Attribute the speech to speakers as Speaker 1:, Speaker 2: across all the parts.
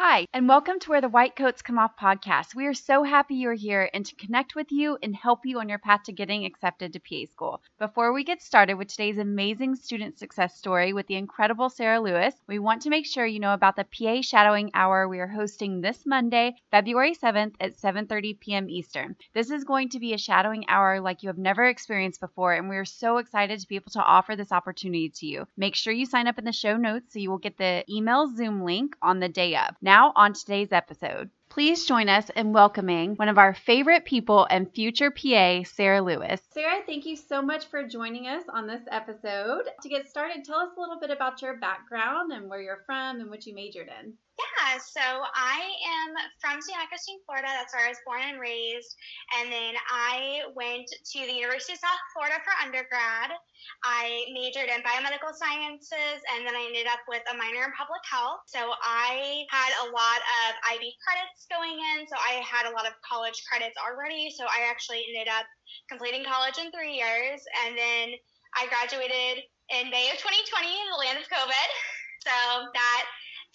Speaker 1: Hi, and welcome to Where the White Coats Come Off podcast. We are so happy you're here and to connect with you and help you on your path to getting accepted to PA school. Before we get started with today's amazing student success story with the incredible Sarah Lewis, we want to make sure you know about the PA Shadowing Hour we are hosting this Monday, February 7th at 7:30 p.m. Eastern. This is going to be a shadowing hour like you have never experienced before, and we are so excited to be able to offer this opportunity to you. Make sure you sign up in the show notes so you will get the email Zoom link on the day of. Now, on today's episode. Please join us in welcoming one of our favorite people and future PA, Sarah Lewis. Sarah, thank you so much for joining us on this episode. To get started, tell us a little bit about your background and where you're from and what you majored in.
Speaker 2: Yeah, so I am from St. Augustine, Florida. That's where I was born and raised. And then I went to the University of South Florida for undergrad. I majored in biomedical sciences and then I ended up with a minor in public health. So I had a lot of IB credits going in. So I had a lot of college credits already. So I actually ended up completing college in three years. And then I graduated in May of 2020 in the land of COVID. So that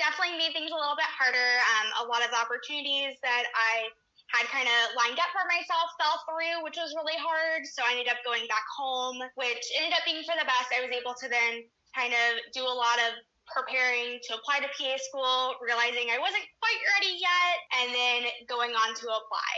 Speaker 2: definitely made things a little bit harder. Um, a lot of opportunities that I had kind of lined up for myself fell through, which was really hard. So I ended up going back home, which ended up being for the best. I was able to then kind of do a lot of preparing to apply to PA school, realizing I wasn't quite ready yet, and then going on to apply.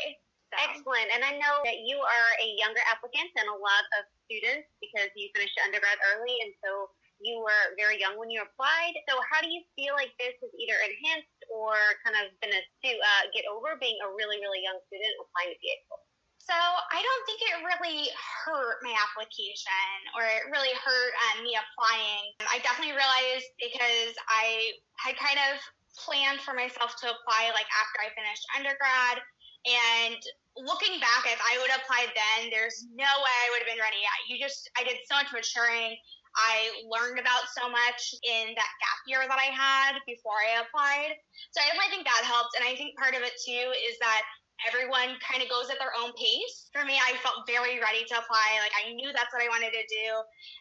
Speaker 3: So. Excellent. And I know that you are a younger applicant than a lot of students because you finished undergrad early. And so you were very young when you applied. So how do you feel like this has either enhanced or kind of been a uh, get over being a really really young student applying to PA school?
Speaker 2: So I don't think it really hurt my application or it really hurt um, me applying. I definitely realized because I had kind of planned for myself to apply like after I finished undergrad and looking back, if I would have applied then, there's no way I would have been ready yet. You just, I did so much maturing. I learned about so much in that gap year that I had before I applied. So I definitely think that helped. And I think part of it too is that everyone kind of goes at their own pace. For me, I felt very ready to apply. Like I knew that's what I wanted to do.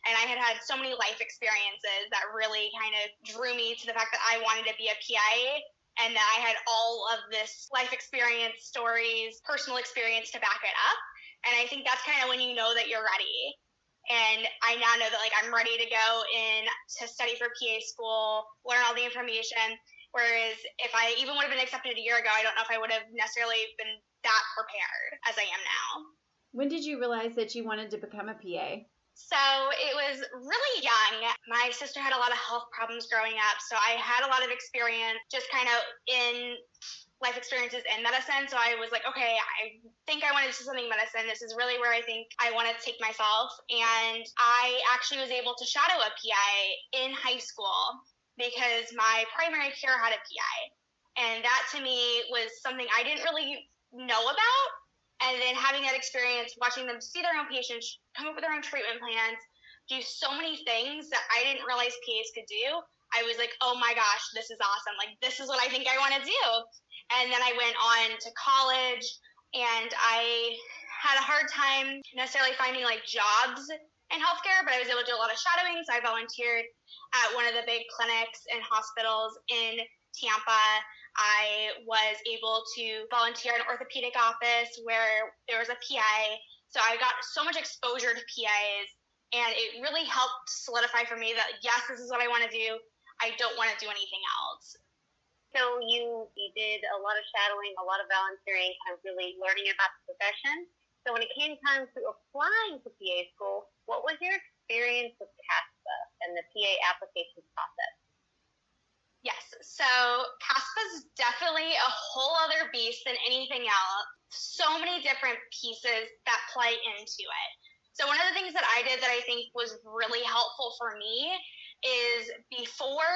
Speaker 2: And I had had so many life experiences that really kind of drew me to the fact that I wanted to be a PA and that I had all of this life experience, stories, personal experience to back it up. And I think that's kind of when you know that you're ready and I now know that like I'm ready to go in to study for PA school, learn all the information. Whereas if I even would have been accepted a year ago, I don't know if I would have necessarily been that prepared as I am now.
Speaker 1: When did you realize that you wanted to become a PA?
Speaker 2: So it was really young. My sister had a lot of health problems growing up, so I had a lot of experience just kind of in life experiences in medicine. So I was like, okay, I think I want to do something medicine. This is really where I think I want to take myself. And I actually was able to shadow a PA in high school because my primary care had a PA. And that to me was something I didn't really know about. And then having that experience, watching them see their own patients, come up with their own treatment plans, do so many things that I didn't realize PAs could do. I was like, oh my gosh, this is awesome. Like, this is what I think I want to do. And then I went on to college and I had a hard time necessarily finding like jobs in healthcare, but I was able to do a lot of shadowing. So I volunteered at one of the big clinics and hospitals in Tampa. I was able to volunteer in an orthopedic office where there was a PA. So I got so much exposure to PAs, and it really helped solidify for me that yes, this is what I want to do. I don't want to do anything else.
Speaker 3: So you you did a lot of shadowing, a lot of volunteering, kind of really learning about the profession. So when it came time to applying to PA school, what was your experience with CASPA and the PA application process?
Speaker 2: Yes, so CASPA is definitely a whole other beast than anything else. So many different pieces that play into it. So one of the things that I did that I think was really helpful for me is before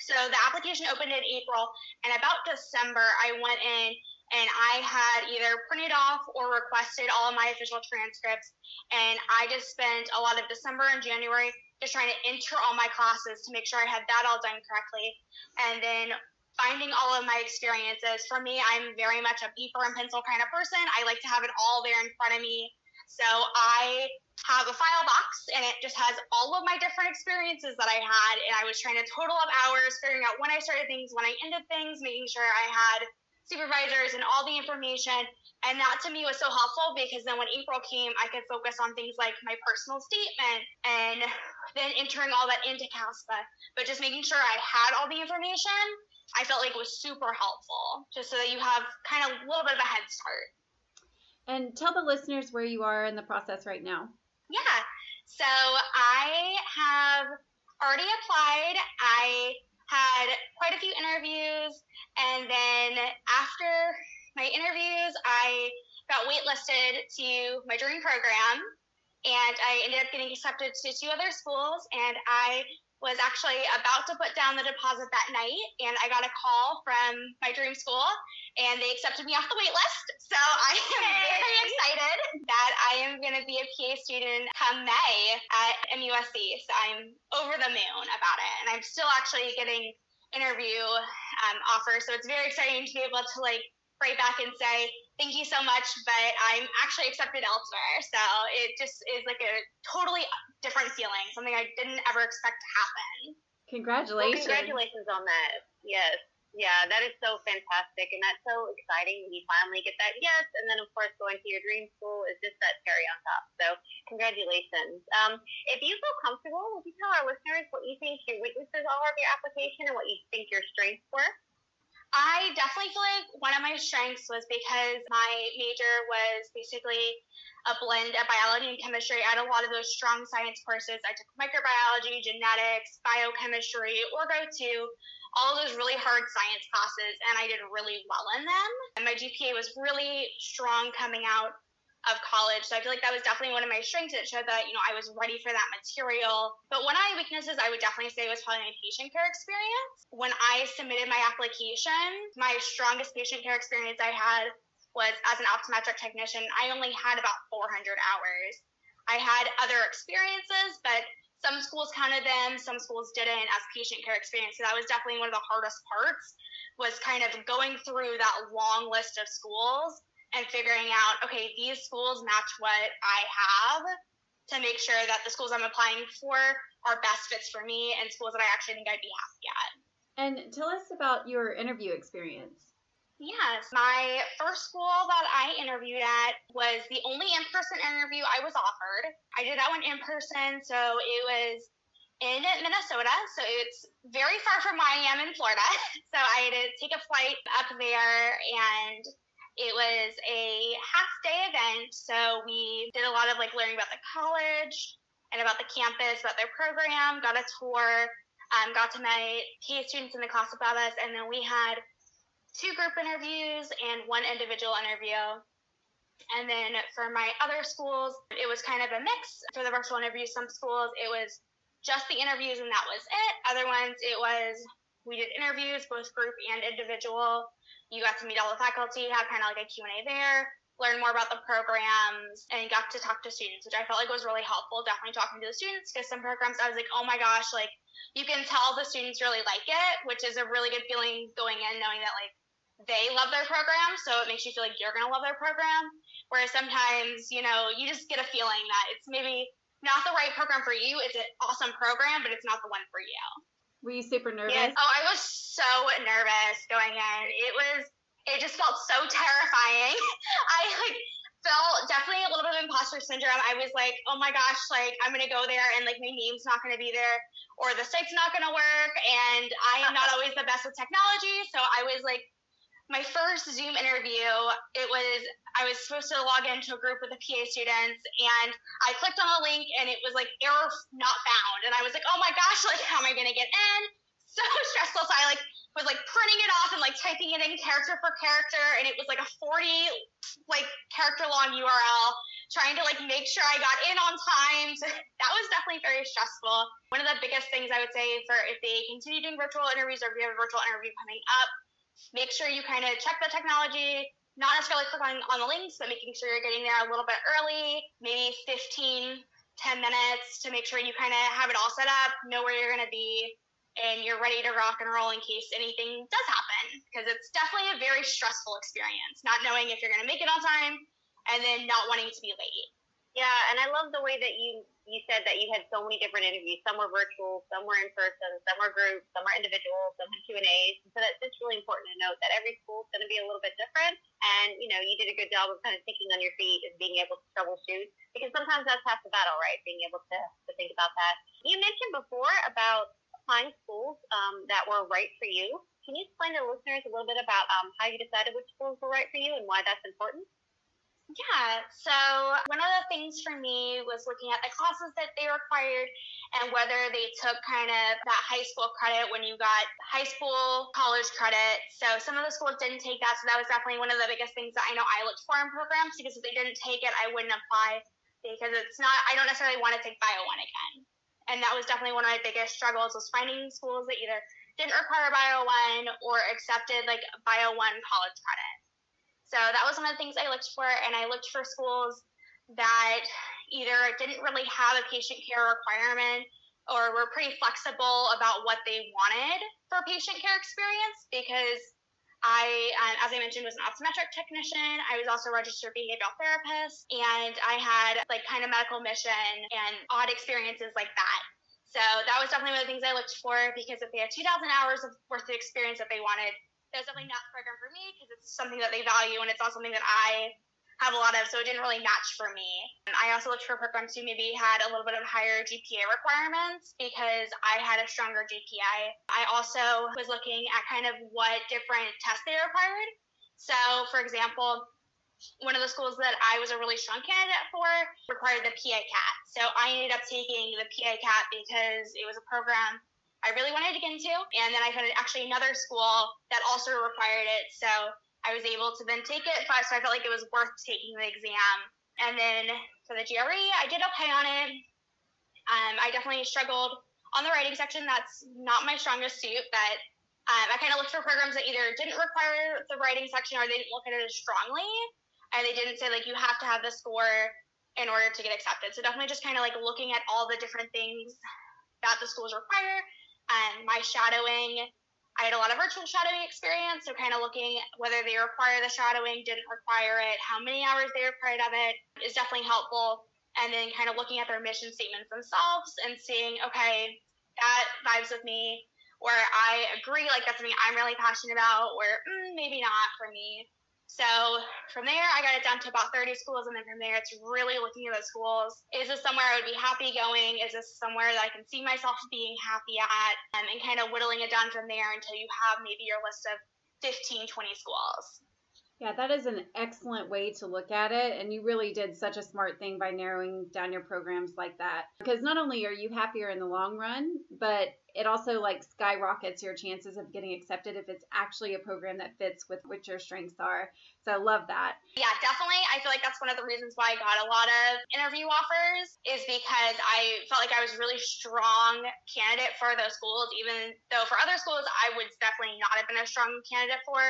Speaker 2: so the application opened in April, and about December, I went in and I had either printed off or requested all of my official transcripts. And I just spent a lot of December and January just trying to enter all my classes to make sure I had that all done correctly. And then finding all of my experiences. For me, I'm very much a paper and pencil kind of person. I like to have it all there in front of me. So I have a file box and it just has all of my different experiences that I had. And I was trying to total up hours, figuring out when I started things, when I ended things, making sure I had supervisors and all the information. And that to me was so helpful because then when April came, I could focus on things like my personal statement and then entering all that into CASPA. But just making sure I had all the information, I felt like was super helpful, just so that you have kind of a little bit of a head start.
Speaker 1: And tell the listeners where you are in the process right now.
Speaker 2: Yeah. So I have already applied. I had quite a few interviews, and then after my interviews, I got waitlisted to my dream program, and I ended up getting accepted to two other schools, and I was actually about to put down the deposit that night and I got a call from my dream school and they accepted me off the wait list. So I am very excited that I am going to be a PA student come May at MUSC. So I'm over the moon about it. And I'm still actually getting interview um, offers. So it's very exciting to be able to like write back and say, thank you so much, but I'm actually accepted elsewhere. So it just is like a totally different feeling, something I didn't ever expect to happen.
Speaker 1: Congratulations.
Speaker 3: Well, congratulations on that. Yes. Yeah, that is so fantastic. And that's so exciting when you finally get that yes. And then, of course, going to your dream school is just that cherry on top. So, congratulations. Um, if you feel comfortable, would you tell our listeners what you think your weaknesses are of your application and what you think your strengths were?
Speaker 2: I definitely feel like one of my strengths was because my major was basically a blend of biology and chemistry. I had a lot of those strong science courses. I took microbiology, genetics, biochemistry, Orgo 2, all those really hard science classes, and I did really well in them. And my GPA was really strong coming out of college. So I feel like that was definitely one of my strengths. It showed that, you know, I was ready for that material. But one of my weaknesses I would definitely say was probably my patient care experience. When I submitted my application, my strongest patient care experience I had was as an optometric technician. I only had about 400 hours. I had other experiences, but some schools counted them, some schools didn't as patient care experience. So that was definitely one of the hardest parts was kind of going through that long list of schools and figuring out, okay, these schools match what I have to make sure that the schools I'm applying for are best fits for me and schools that I actually think I'd be happy at.
Speaker 1: And tell us about your interview experience.
Speaker 2: Yes, my first school that I interviewed at was the only in person interview I was offered. I did that one in person, so it was in Minnesota, so it's very far from where I am in Florida. So I had to take a flight up there and it was a half day event, so we did a lot of like learning about the college and about the campus, about their program, got a tour, um, got to meet PA students in the class above us, and then we had two group interviews and one individual interview. And then for my other schools, it was kind of a mix. For the virtual interviews, some schools it was just the interviews and that was it. Other ones it was we did interviews, both group and individual you got to meet all the faculty, have kind of like a Q&A there, learn more about the programs, and got to talk to students, which I felt like was really helpful. Definitely talking to the students because some programs I was like, oh my gosh, like you can tell the students really like it, which is a really good feeling going in knowing that like they love their program, so it makes you feel like you're gonna love their program. Whereas sometimes, you know, you just get a feeling that it's maybe not the right program for you. It's an awesome program, but it's not the one for you.
Speaker 1: Were you super nervous?
Speaker 2: Yes. Oh, I was so nervous going in. It was, it just felt so terrifying. I like felt definitely a little bit of imposter syndrome. I was like, oh my gosh, like I'm gonna go there and like my name's not gonna be there, or the site's not gonna work, and I am not always the best with technology. So I was like my first Zoom interview, it was I was supposed to log into a group with the PA students, and I clicked on a link, and it was like error not found, and I was like, oh my gosh, like how am I gonna get in? So stressful. So I like was like printing it off and like typing it in character for character, and it was like a 40 like character long URL, trying to like make sure I got in on time. So that was definitely very stressful. One of the biggest things I would say for if they continue doing virtual interviews or if you have a virtual interview coming up make sure you kind of check the technology, not necessarily click on, on the links, but making sure you're getting there a little bit early, maybe 15, 10 minutes to make sure you kind of have it all set up, know where you're going to be, and you're ready to rock and roll in case anything does happen. Because it's definitely a very stressful experience, not knowing if you're going to make it on time and then not wanting to be late.
Speaker 3: Yeah, and I love the way that you you said that you had so many different interviews. Some were virtual, some were in person, some were group, some were individual, some had Q and A's. So that's just really important to note that every school is going to be a little bit different. And you know, you did a good job of kind of thinking on your feet and being able to troubleshoot because sometimes that's half the battle, right? Being able to to think about that. You mentioned before about applying schools um, that were right for you. Can you explain to listeners a little bit about um, how you decided which schools were right for you and why that's important?
Speaker 2: Yeah, so one of the things for me was looking at the classes that they required and whether they took kind of that high school credit when you got high school, college credit. So some of the schools didn't take that, so that was definitely one of the biggest things that I know I looked for in programs because if they didn't take it, I wouldn't apply because it's not, I don't necessarily want to take Bio 1 again. And that was definitely one of my biggest struggles was finding schools that either didn't require Bio 1 or accepted like Bio 1 college credit. So that was one of the things I looked for, and I looked for schools that either didn't really have a patient care requirement or were pretty flexible about what they wanted for patient care experience because I, um, as I mentioned, was an optometric technician. I was also a registered behavioral therapist, and I had like kind of medical mission and odd experiences like that. So that was definitely one of the things I looked for because if they had 2,000 hours of worth of experience that they wanted, that was definitely not the program for me because it's something that they value and it's not something that I have a lot of, so it didn't really match for me. And I also looked for programs who maybe had a little bit of higher GPA requirements because I had a stronger GPA. I also was looking at kind of what different tests they required. So, for example, one of the schools that I was a really strong candidate for required the PA CAT. So I ended up taking the PA CAT because it was a program I really wanted to get into. And then I found actually another school that also required it. So I was able to then take it. But so I felt like it was worth taking the exam. And then for the GRE, I did okay on it. Um, I definitely struggled on the writing section. That's not my strongest suit, but um, I kind of looked for programs that either didn't require the writing section or they didn't look at it as strongly. And they didn't say, like, you have to have the score in order to get accepted. So definitely just kind of like looking at all the different things that the schools require and my shadowing, I had a lot of virtual shadowing experience, so kind of looking whether they require the shadowing, didn't require it, how many hours they required of it is definitely helpful. And then kind of looking at their mission statements themselves and seeing, okay, that vibes with me, or I agree, like that's something I'm really passionate about, or mm, maybe not for me. So from there, I got it down to about 30 schools, and then from there, it's really looking at those schools. Is this somewhere I would be happy going? Is this somewhere that I can see myself being happy at? Um, and kind of whittling it down from there until you have maybe your list of 15, 20 schools.
Speaker 1: Yeah, that is an excellent way to look at it. And you really did such a smart thing by narrowing down your programs like that. Because not only are you happier in the long run, but it also like skyrockets your chances of getting accepted if it's actually a program that fits with what your strengths are. So I love that.
Speaker 2: Yeah, definitely. I feel like that's one of the reasons why I got a lot of interview offers is because I felt like I was really strong candidate for those schools, even though for other schools I would definitely not have been a strong candidate for.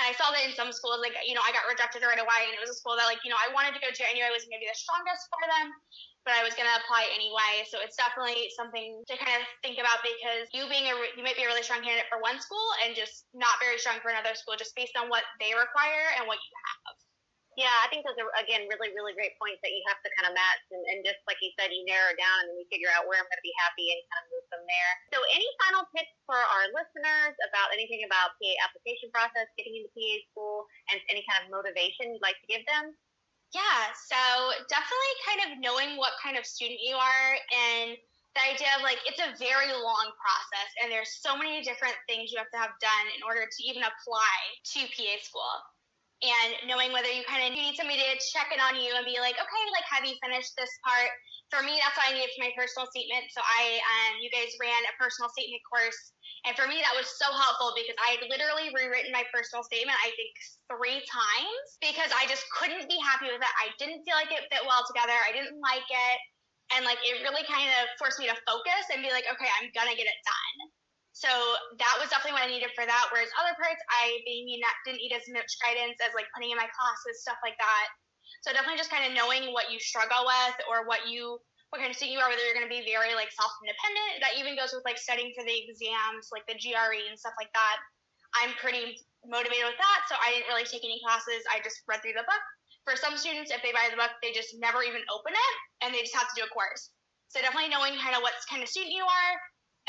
Speaker 2: And I saw that in some schools, like, you know, I got rejected right away. And it was a school that, like, you know, I wanted to go to. I knew I wasn't going to be the strongest for them, but I was going to apply anyway. So it's definitely something to kind of think about because you being a, you might be a really strong candidate for one school and just not very strong for another school, just based on what they require and what you have.
Speaker 3: Yeah, I think those are again really, really great points that you have to kind of match, and, and just like you said, you narrow down and then you figure out where I'm going to be happy and kind of move from there. So, any final tips for our listeners about anything about PA application process, getting into PA school, and any kind of motivation you'd like to give them?
Speaker 2: Yeah, so definitely kind of knowing what kind of student you are and the idea of like it's a very long process and there's so many different things you have to have done in order to even apply to PA school and knowing whether you kind of need somebody to check in on you and be like, okay, like, have you finished this part? For me, that's what I needed for my personal statement. So I, um, you guys ran a personal statement course. And for me, that was so helpful because I had literally rewritten my personal statement, I think, three times because I just couldn't be happy with it. I didn't feel like it fit well together. I didn't like it. And like, it really kind of forced me to focus and be like, okay, I'm to get it done. So that was definitely what I needed for that. Whereas other parts, I maybe not, didn't need as much guidance as like putting in my classes, stuff like that. So definitely just kind of knowing what you struggle with or what you what kind of student you are, whether you're going to be very like self independent. That even goes with like studying for the exams, like the GRE and stuff like that. I'm pretty motivated with that, so I didn't really take any classes. I just read through the book, For some students, if they buy the book, they just never even open it and they just have to do a course. So definitely knowing kind of what kind of student you are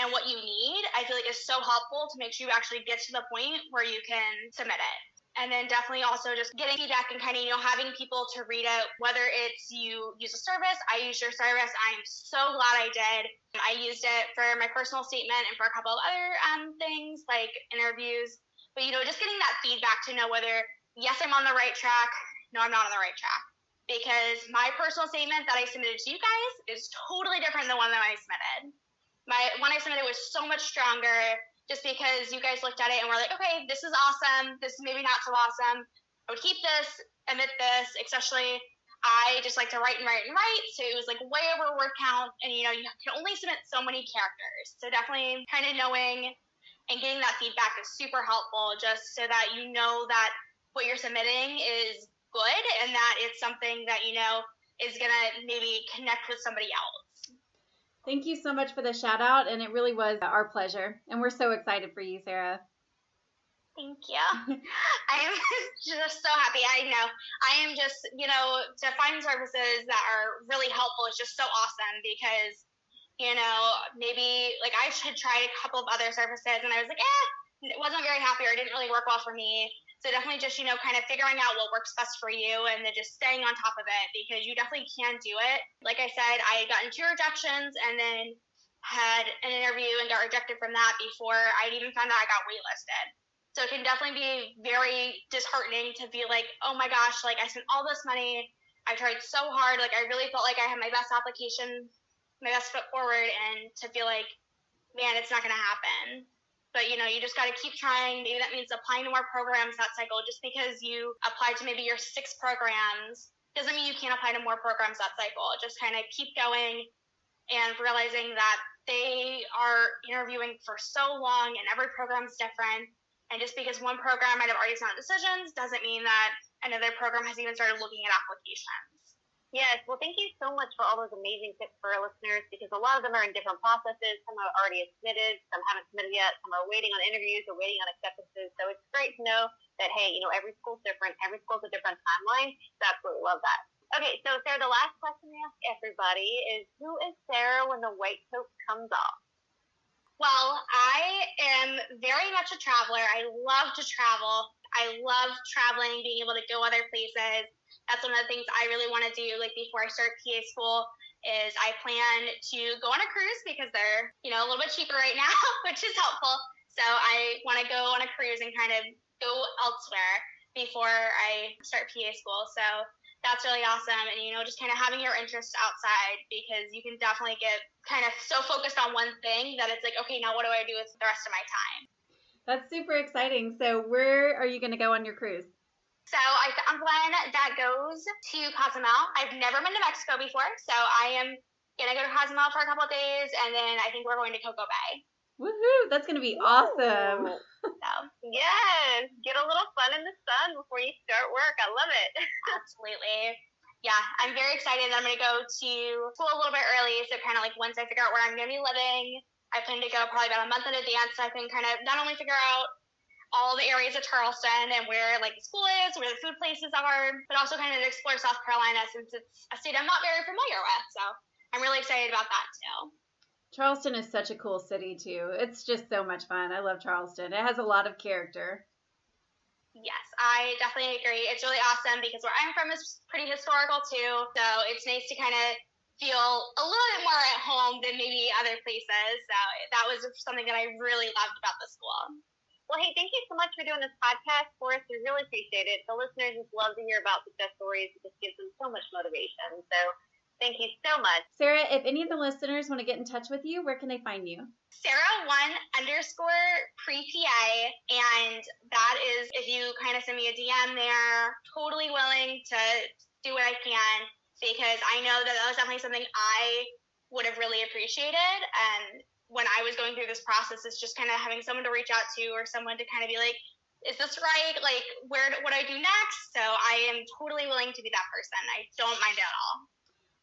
Speaker 2: and what you need, I feel like is so helpful to make sure you actually get to the point where you can submit it. And then definitely also just getting feedback and kind of, you know, having people to read it, whether it's you use a service, I use your service. I'm so glad I did. I used it for my personal statement and for a couple of other um, things like interviews. But, you know, just getting that feedback to know whether, yes, I'm on the right track, no, I'm not on the right track. Because my personal statement that I submitted to you guys is totally different than the one that I submitted. My one I submitted was so much stronger just because you guys looked at it and were like, okay, this is awesome. This is maybe not so awesome. I would keep this, omit this, especially I just like to write and write and write. So it was like way over word count. And you know, you can only submit so many characters. So definitely kind of knowing and getting that feedback is super helpful just so that you know that what you're submitting is good and that it's something that, you know, is going to maybe connect with somebody else.
Speaker 1: Thank you so much for the shout out, and it really was our pleasure. And we're so excited for you, Sarah.
Speaker 2: Thank you. I am just so happy. I know. I am just, you know, to find services that are really helpful is just so awesome because, you know, maybe like I had tried a couple of other services and I was like, eh, it wasn't very happy or it didn't really work well for me. So definitely just, you know, kind of figuring out what works best for you and then just staying on top of it because you definitely can do it. Like I said, I got two rejections and then had an interview and got rejected from that before I'd even found out I got waitlisted. So it can definitely be very disheartening to feel like, oh my gosh, like I spent all this money. I tried so hard. Like I really felt like I had my best application, my best foot forward, and to feel like, man, it's not going to happen but you know you just got to keep trying. Maybe that means applying to more programs that cycle. Just because you apply to maybe your six programs doesn't mean you can't apply to more programs that cycle. Just kind of keep going and realizing that they are interviewing for so long and every program is different. And just because one program might have already sent decisions doesn't mean that another program has even started looking at applications
Speaker 3: Yes, well, thank you so much for all those amazing tips for our listeners because a lot of them are in different processes. Some are already submitted, some haven't submitted yet, some are waiting on interviews or waiting on acceptances. So it's great to know that, hey, you know, every school's different, every school's a different timeline. So absolutely love that. Okay, so Sarah, the last question we ask everybody is who is Sarah when the white coat comes off?
Speaker 2: Well, I am very much a traveler. I love to travel. I love traveling, being able to go other places that's one of the things I really want to do. Like before I start PA school, is I plan to go on a cruise because they're you know a little bit cheaper right now, which is helpful. So I want to go on a cruise and kind of go elsewhere before I start PA school. So that's really awesome. And, you know, just kind of having your interests outside because you can definitely get kind of so focused on one thing that it's like, okay, now what do I do with the rest of my time?
Speaker 1: That's super exciting. So, where are you going to go on your cruise?
Speaker 2: So I found one that goes to Cozumel. I've never been to Mexico before, so I am gonna go to Cozumel for a couple days, and then I think we're going to CocoCay.
Speaker 1: Woohoo! That's gonna be awesome.
Speaker 3: So yes, get a little fun in the sun before you start work. I love it.
Speaker 2: Absolutely. Yeah, I'm very excited. I'm gonna go to school a little bit early, so kind of like once I figure out where I'm gonna be living, I plan to go probably about a month in advance, so I can kind of not only figure out all the areas of Charleston and where like the school is, where the food places are, but also kind of explore South Carolina since it's a state I'm not very familiar with. So I'm really excited about that too.
Speaker 1: Charleston is such a cool city too. It's just so much fun. I love Charleston. It has a lot of character.
Speaker 2: Yes, I definitely agree. It's really awesome because where I'm from is pretty historical too. So it's nice to kind of feel a little bit more at home than maybe other places. So that was something that I really loved about the school.
Speaker 3: Well, hey, thank you so much for doing this podcast for us. We really appreciate it. The listeners just love to hear about success stories. It just gives them so much motivation. So thank you so much.
Speaker 1: Sarah, if any of the listeners want to get in touch with you, where can they find you?
Speaker 2: Sarah one underscore pre PA. And that is if you kind of send me a DM there, totally willing to do what I can because I know that that was definitely something I would have really appreciated. And when I was going through this process is just kind of having someone to reach out to or someone to kind of be like, is this right? Like, where what do I do next? So I am totally willing to be that person. I don't mind at all.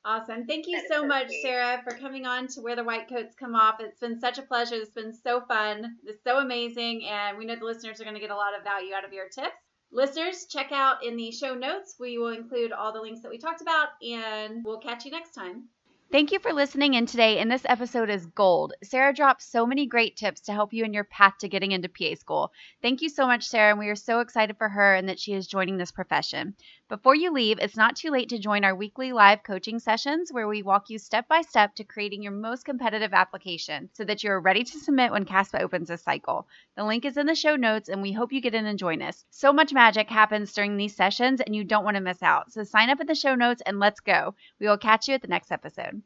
Speaker 1: Awesome. Thank you so, so much. Sarah, for coming on to Where the White Coats Come Off. It's been such a pleasure. It's been so fun. It's so amazing. And we know the listeners are going to get a lot of value out of your tips. Listeners, check out in the show notes. We will include all the links that we talked about, and we'll catch you next time. Thank you for listening in today, and this episode is gold. Sarah dropped so many great tips to help you in your path to getting into PA school. Thank you so much, Sarah, and we are so excited for her and that she is joining this profession. Before you leave, it's not too late to join our weekly live coaching sessions where we walk you step by step to creating your most competitive application so that you're ready to submit when CASPA opens this cycle. The link is in the show notes, and we hope you get in and join us. So much magic happens during these sessions, and you don't want to miss out. So sign up in the show notes and let's go. We will catch you at the next episode.